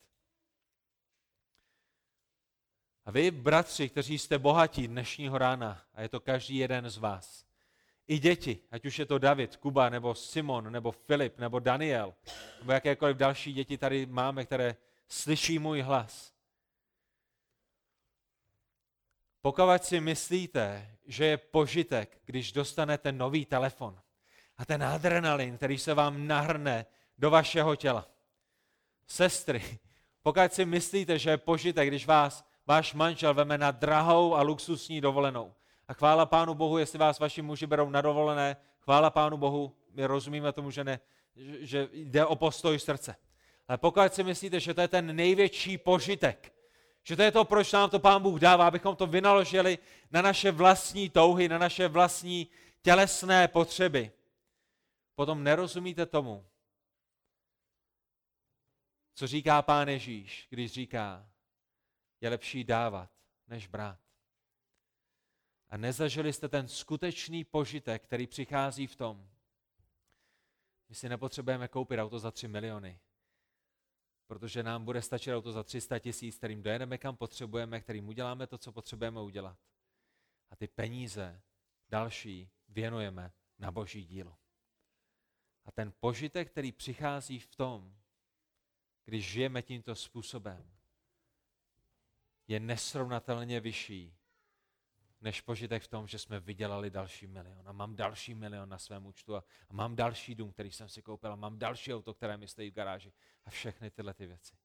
A vy, bratři, kteří jste bohatí dnešního rána, a je to každý jeden z vás, i děti, ať už je to David, Kuba, nebo Simon, nebo Filip, nebo Daniel, nebo jakékoliv další děti tady máme, které slyší můj hlas. Pokud si myslíte, že je požitek, když dostanete nový telefon a ten adrenalin, který se vám nahrne do vašeho těla. Sestry, pokud si myslíte, že je požitek, když vás váš manžel veme na drahou a luxusní dovolenou, a chvála Pánu Bohu, jestli vás vaši muži berou na dovolené, chvála Pánu Bohu, my rozumíme tomu, že, ne, že jde o postoj srdce. Ale pokud si myslíte, že to je ten největší požitek, že to je to, proč nám to Pán Bůh dává, abychom to vynaložili na naše vlastní touhy, na naše vlastní tělesné potřeby, potom nerozumíte tomu, co říká Pán Ježíš, když říká, je lepší dávat, než brát a nezažili jste ten skutečný požitek, který přichází v tom, my si nepotřebujeme koupit auto za 3 miliony, protože nám bude stačit auto za 300 tisíc, kterým dojedeme kam potřebujeme, kterým uděláme to, co potřebujeme udělat. A ty peníze další věnujeme na boží dílo. A ten požitek, který přichází v tom, když žijeme tímto způsobem, je nesrovnatelně vyšší než požitek v tom, že jsme vydělali další milion a mám další milion na svém účtu a, mám další dům, který jsem si koupil a mám další auto, které mi stojí v garáži a všechny tyhle ty věci.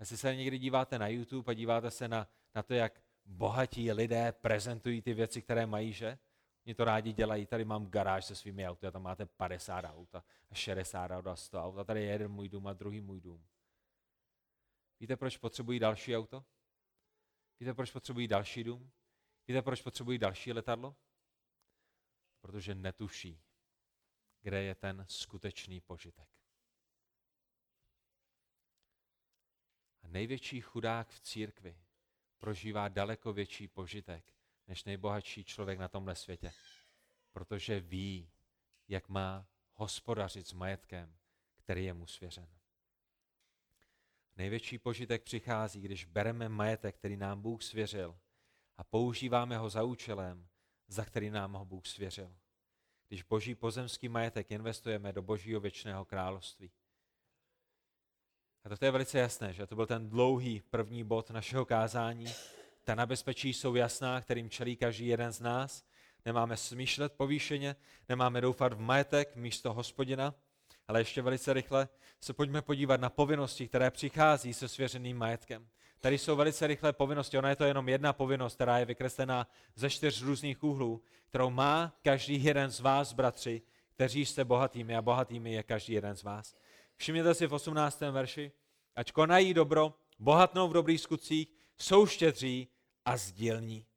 Jestli se někdy díváte na YouTube a díváte se na, na to, jak bohatí lidé prezentují ty věci, které mají, že? Oni to rádi dělají. Tady mám garáž se svými auty a tam máte 50 aut a 60 aut a 100 aut a tady je jeden můj dům a druhý můj dům. Víte, proč potřebují další auto? Víte, proč potřebují další dům? Víte, proč potřebují další letadlo? Protože netuší, kde je ten skutečný požitek. A největší chudák v církvi prožívá daleko větší požitek než nejbohatší člověk na tomhle světě, protože ví, jak má hospodařit s majetkem, který je mu svěřen. Největší požitek přichází, když bereme majetek, který nám Bůh svěřil a používáme ho za účelem, za který nám ho Bůh svěřil. Když boží pozemský majetek investujeme do božího věčného království. A to je velice jasné, že to byl ten dlouhý první bod našeho kázání. Ta nebezpečí jsou jasná, kterým čelí každý jeden z nás. Nemáme smýšlet povýšeně, nemáme doufat v majetek místo hospodina, ale ještě velice rychle se pojďme podívat na povinnosti, které přichází se svěřeným majetkem. Tady jsou velice rychlé povinnosti, ona je to jenom jedna povinnost, která je vykreslená ze čtyř různých úhlů, kterou má každý jeden z vás, bratři, kteří jste bohatými a bohatými je každý jeden z vás. Všimněte si v 18. verši, ať konají dobro, bohatnou v dobrých skutcích, jsou štědří a sdílní.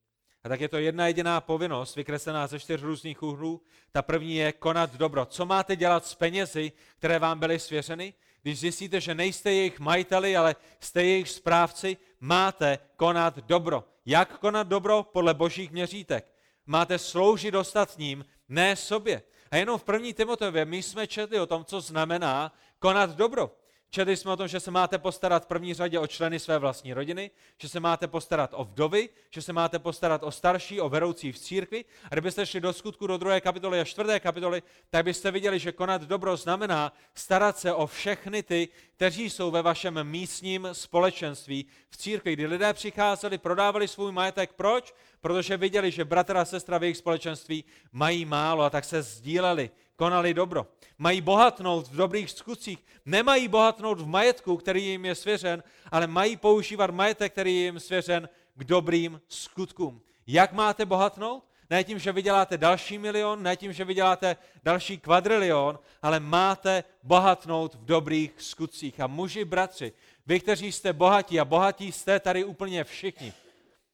A tak je to jedna jediná povinnost, vykreslená ze čtyř různých úhlů. Ta první je konat dobro. Co máte dělat s penězi, které vám byly svěřeny? Když zjistíte, že nejste jejich majiteli, ale jste jejich správci, máte konat dobro. Jak konat dobro? Podle božích měřítek. Máte sloužit ostatním, ne sobě. A jenom v první Timoteově my jsme četli o tom, co znamená konat dobro. Četli jsme o tom, že se máte postarat v první řadě o členy své vlastní rodiny, že se máte postarat o vdovy, že se máte postarat o starší, o veroucí v církvi. A kdybyste šli do skutku do druhé kapitoly a čtvrté kapitoly, tak byste viděli, že konat dobro znamená starat se o všechny ty, kteří jsou ve vašem místním společenství v církvi, kdy lidé přicházeli, prodávali svůj majetek. Proč? Protože viděli, že bratr a sestra v jejich společenství mají málo a tak se sdíleli konali dobro. Mají bohatnout v dobrých skutcích, nemají bohatnout v majetku, který jim je svěřen, ale mají používat majetek, který je jim svěřen k dobrým skutkům. Jak máte bohatnout? Ne tím, že vyděláte další milion, ne tím, že vyděláte další kvadrilion, ale máte bohatnout v dobrých skutcích. A muži, bratři, vy, kteří jste bohatí a bohatí jste tady úplně všichni,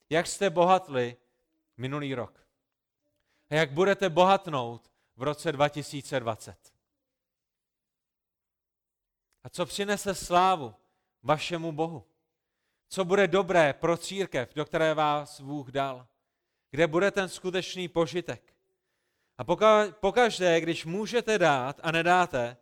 jak jste bohatli minulý rok? A jak budete bohatnout v roce 2020. A co přinese slávu vašemu Bohu? Co bude dobré pro církev, do které vás Bůh dal? Kde bude ten skutečný požitek? A pokaždé, když můžete dát a nedáte,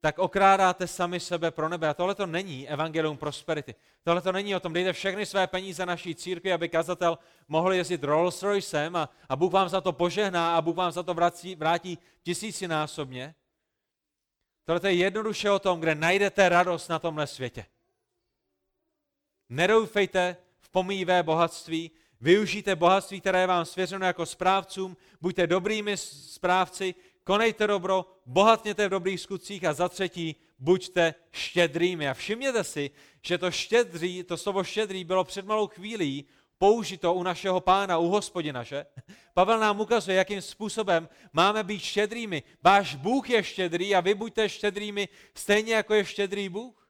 tak okrádáte sami sebe pro nebe. A tohle to není evangelium prosperity. Tohle to není o tom, dejte všechny své peníze naší církvi, aby kazatel mohl jezdit Rolls Roycem a, a Bůh vám za to požehná a Bůh vám za to vrátí, vrátí tisícinásobně. Tohle je jednoduše o tom, kde najdete radost na tomhle světě. Nedoufejte v pomíjivé bohatství, využijte bohatství, které vám svěřeno jako správcům, buďte dobrými správci, konejte dobro, bohatněte v dobrých skutcích a za třetí, buďte štědrými. A všimněte si, že to štědrý, to slovo štědrý bylo před malou chvílí použito u našeho pána, u hospodina, že? Pavel nám ukazuje, jakým způsobem máme být štědrými. Váš Bůh je štědrý a vy buďte štědrými stejně jako je štědrý Bůh.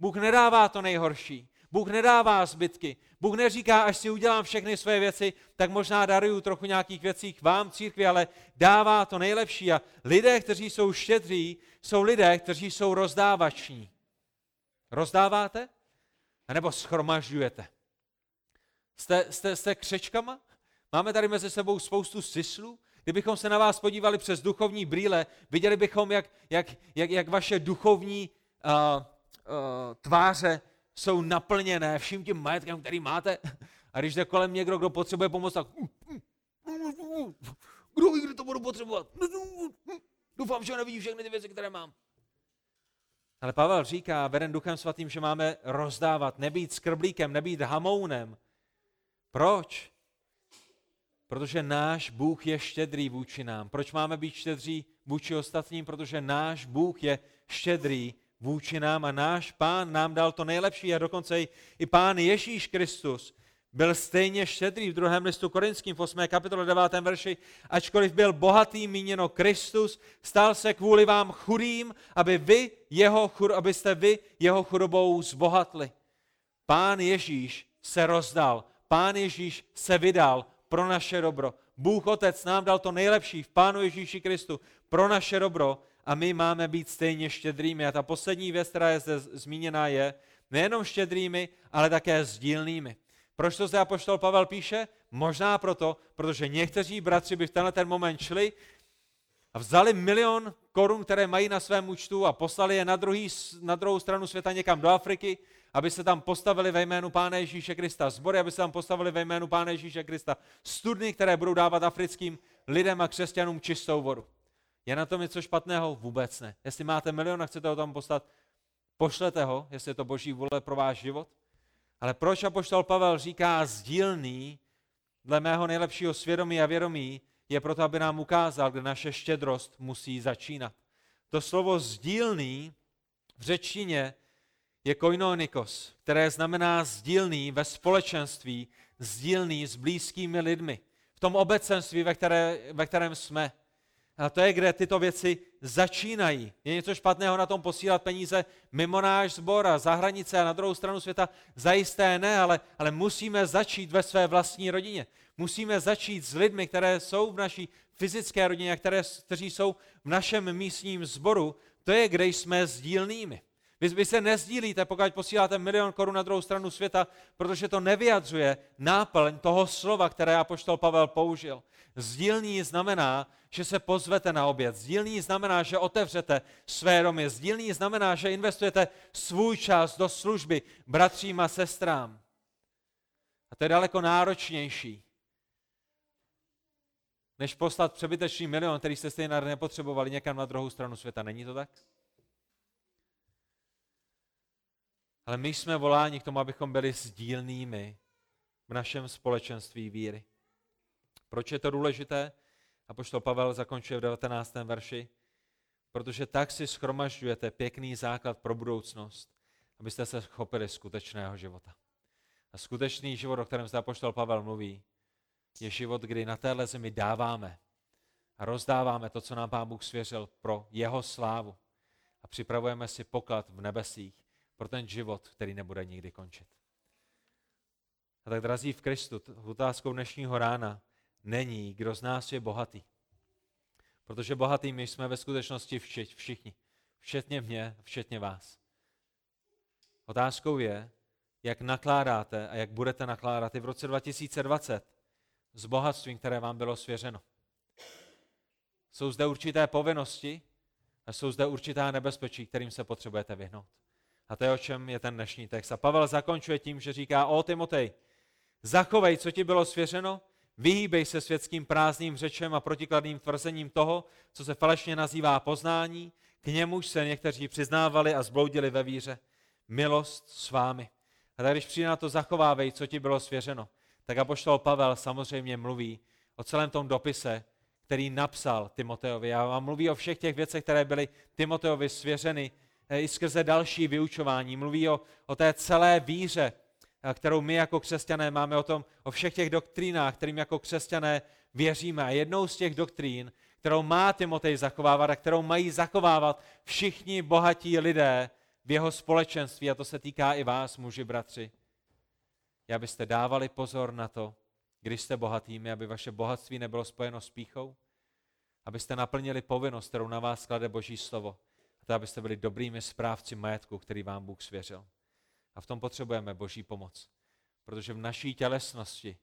Bůh nedává to nejhorší. Bůh nedává zbytky. Bůh neříká, až si udělám všechny své věci, tak možná daruju trochu nějakých věcí k vám, církvi, ale dává to nejlepší. A lidé, kteří jsou štědří, jsou lidé, kteří jsou rozdávační. Rozdáváte? A nebo schromažďujete? Jste, jste, jste křečkama? Máme tady mezi sebou spoustu syslů? Kdybychom se na vás podívali přes duchovní brýle, viděli bychom, jak, jak, jak, jak vaše duchovní uh, uh, tváře jsou naplněné vším tím majetkem, který máte. A když jde kolem někdo, kdo potřebuje pomoc, tak kdo ví, kdy to budu potřebovat? Doufám, že nevidí všechny ty věci, které mám. Ale Pavel říká, veden duchem svatým, že máme rozdávat, nebýt skrblíkem, nebýt hamounem. Proč? Protože náš Bůh je štědrý vůči nám. Proč máme být štědří vůči ostatním? Protože náš Bůh je štědrý vůči nám a náš pán nám dal to nejlepší a dokonce i, i pán Ježíš Kristus byl stejně štědrý v druhém listu korinským v 8. kapitole 9. verši, ačkoliv byl bohatý, míněno Kristus, stal se kvůli vám chudým, aby vy jeho, abyste vy jeho chudobou zbohatli. Pán Ježíš se rozdal, pán Ježíš se vydal pro naše dobro. Bůh Otec nám dal to nejlepší v Pánu Ježíši Kristu pro naše dobro a my máme být stejně štědrými. A ta poslední věc, která je zde zmíněna, je nejenom štědrými, ale také sdílnými. Proč to zde apoštol Pavel píše? Možná proto, protože někteří bratři by v tenhle ten moment šli a vzali milion korun, které mají na svém účtu a poslali je na, druhý, na druhou stranu světa někam do Afriky, aby se tam postavili ve jménu Pána Ježíše Krista sbory, aby se tam postavili ve jménu Pána Ježíše Krista studny, které budou dávat africkým lidem a křesťanům čistou vodu. Je na tom něco špatného? Vůbec ne. Jestli máte milion a chcete ho tam poslat, pošlete ho, jestli je to boží vůle pro váš život. Ale proč apoštol Pavel říká sdílný, dle mého nejlepšího svědomí a vědomí, je proto, aby nám ukázal, kde naše štědrost musí začínat. To slovo sdílný v řečtině je koinonikos, které znamená sdílný ve společenství, sdílný s blízkými lidmi, v tom obecenství, ve, které, ve kterém jsme. A to je, kde tyto věci začínají. Je něco špatného na tom posílat peníze mimo náš sbor a za hranice a na druhou stranu světa? Zajisté ne, ale, ale musíme začít ve své vlastní rodině. Musíme začít s lidmi, které jsou v naší fyzické rodině, které, kteří jsou v našem místním sboru. To je, kde jsme sdílnými. Vy, vy se nezdílíte, pokud posíláte milion korun na druhou stranu světa, protože to nevyjadřuje náplň toho slova, které apoštol Pavel použil. Sdílný znamená, že se pozvete na oběd. Sdílný znamená, že otevřete své domy. Sdílný znamená, že investujete svůj čas do služby bratřím a sestrám. A to je daleko náročnější, než poslat přebytečný milion, který jste stejně nepotřebovali někam na druhou stranu světa. Není to tak? Ale my jsme voláni k tomu, abychom byli sdílnými v našem společenství víry. Proč je to důležité? A poštol Pavel zakončuje v 19. verši. Protože tak si schromažďujete pěkný základ pro budoucnost, abyste se chopili skutečného života. A skutečný život, o kterém zde poštol Pavel mluví, je život, kdy na téhle zemi dáváme a rozdáváme to, co nám Pán Bůh svěřil pro jeho slávu. A připravujeme si poklad v nebesích pro ten život, který nebude nikdy končit. A tak, drazí v Kristu, otázkou dnešního rána není, kdo z nás je bohatý. Protože bohatý my jsme ve skutečnosti všichni. Včetně mě, včetně vás. Otázkou je, jak nakládáte a jak budete nakládat i v roce 2020 s bohatstvím, které vám bylo svěřeno. Jsou zde určité povinnosti a jsou zde určitá nebezpečí, kterým se potřebujete vyhnout. A to je, o čem je ten dnešní text. A Pavel zakončuje tím, že říká, o Timotej, zachovej, co ti bylo svěřeno, vyhýbej se světským prázdným řečem a protikladným tvrzením toho, co se falešně nazývá poznání, k němuž se někteří přiznávali a zbloudili ve víře. Milost s vámi. A tak když přijde na to zachovávej, co ti bylo svěřeno, tak apoštol Pavel samozřejmě mluví o celém tom dopise, který napsal Timoteovi a mluví o všech těch věcech, které byly Timoteovi svěřeny i skrze další vyučování. Mluví o, o té celé víře, eh, kterou my jako křesťané máme o tom, o všech těch doktrínách, kterým jako křesťané věříme. A jednou z těch doktrín, kterou má Timotej zachovávat a kterou mají zachovávat všichni bohatí lidé v jeho společenství, a to se týká i vás, muži, bratři, je, abyste dávali pozor na to, když jste bohatými, aby vaše bohatství nebylo spojeno s píchou, abyste naplnili povinnost, kterou na vás klade Boží slovo, to, abyste byli dobrými správci majetku, který vám Bůh svěřil. A v tom potřebujeme Boží pomoc, protože v naší tělesnosti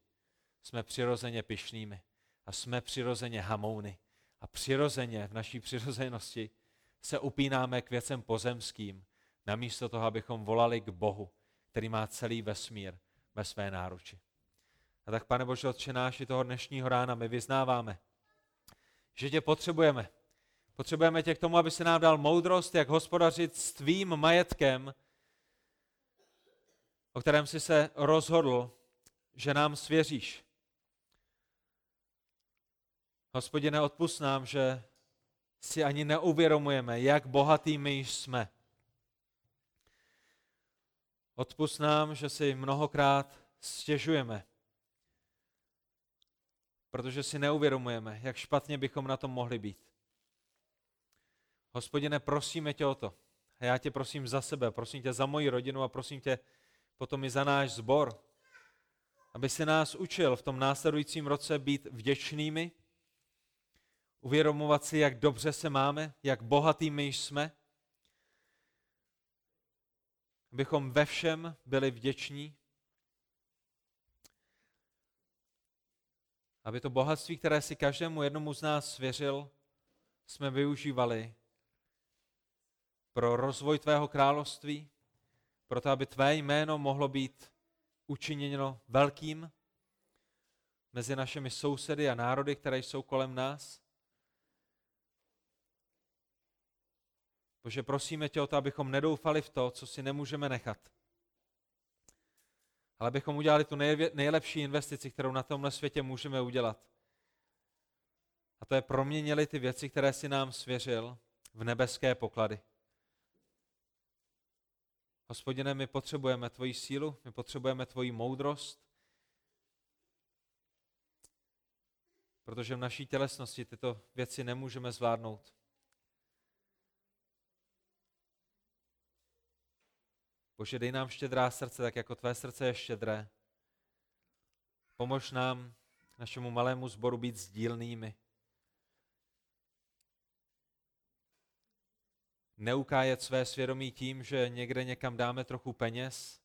jsme přirozeně pyšnými a jsme přirozeně hamouny. A přirozeně v naší přirozenosti se upínáme k věcem pozemským namísto toho, abychom volali k Bohu, který má celý vesmír ve své náruči. A tak, pane Bože, Otče náš, i toho dnešního rána my vyznáváme, že tě potřebujeme. Potřebujeme tě k tomu, aby se nám dal moudrost, jak hospodařit s tvým majetkem, o kterém jsi se rozhodl, že nám svěříš. Hospodine, odpust nám, že si ani neuvědomujeme, jak bohatý my jsme. Odpust nám, že si mnohokrát stěžujeme, protože si neuvědomujeme, jak špatně bychom na tom mohli být. Hospodine, prosíme tě o to. A já tě prosím za sebe, prosím tě za moji rodinu a prosím tě potom i za náš sbor, aby se nás učil v tom následujícím roce být vděčnými, uvědomovat si, jak dobře se máme, jak bohatý my jsme, abychom ve všem byli vděční, aby to bohatství, které si každému jednomu z nás svěřil, jsme využívali pro rozvoj tvého království, proto aby tvé jméno mohlo být učiněno velkým mezi našimi sousedy a národy, které jsou kolem nás. Bože, prosíme tě o to, abychom nedoufali v to, co si nemůžeme nechat. Ale abychom udělali tu nejlepší investici, kterou na tomhle světě můžeme udělat. A to je proměnili ty věci, které si nám svěřil v nebeské poklady. Hospodine, my potřebujeme tvoji sílu, my potřebujeme tvoji moudrost, protože v naší tělesnosti tyto věci nemůžeme zvládnout. Bože, dej nám štědrá srdce, tak jako tvé srdce je štědré. Pomož nám, našemu malému sboru, být sdílnými. Neukájet své svědomí tím, že někde někam dáme trochu peněz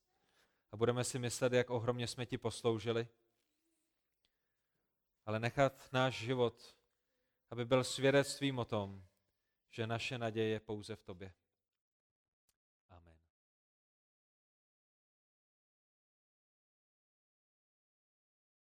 a budeme si myslet, jak ohromně jsme ti posloužili. Ale nechat náš život, aby byl svědectvím o tom, že naše naděje je pouze v tobě.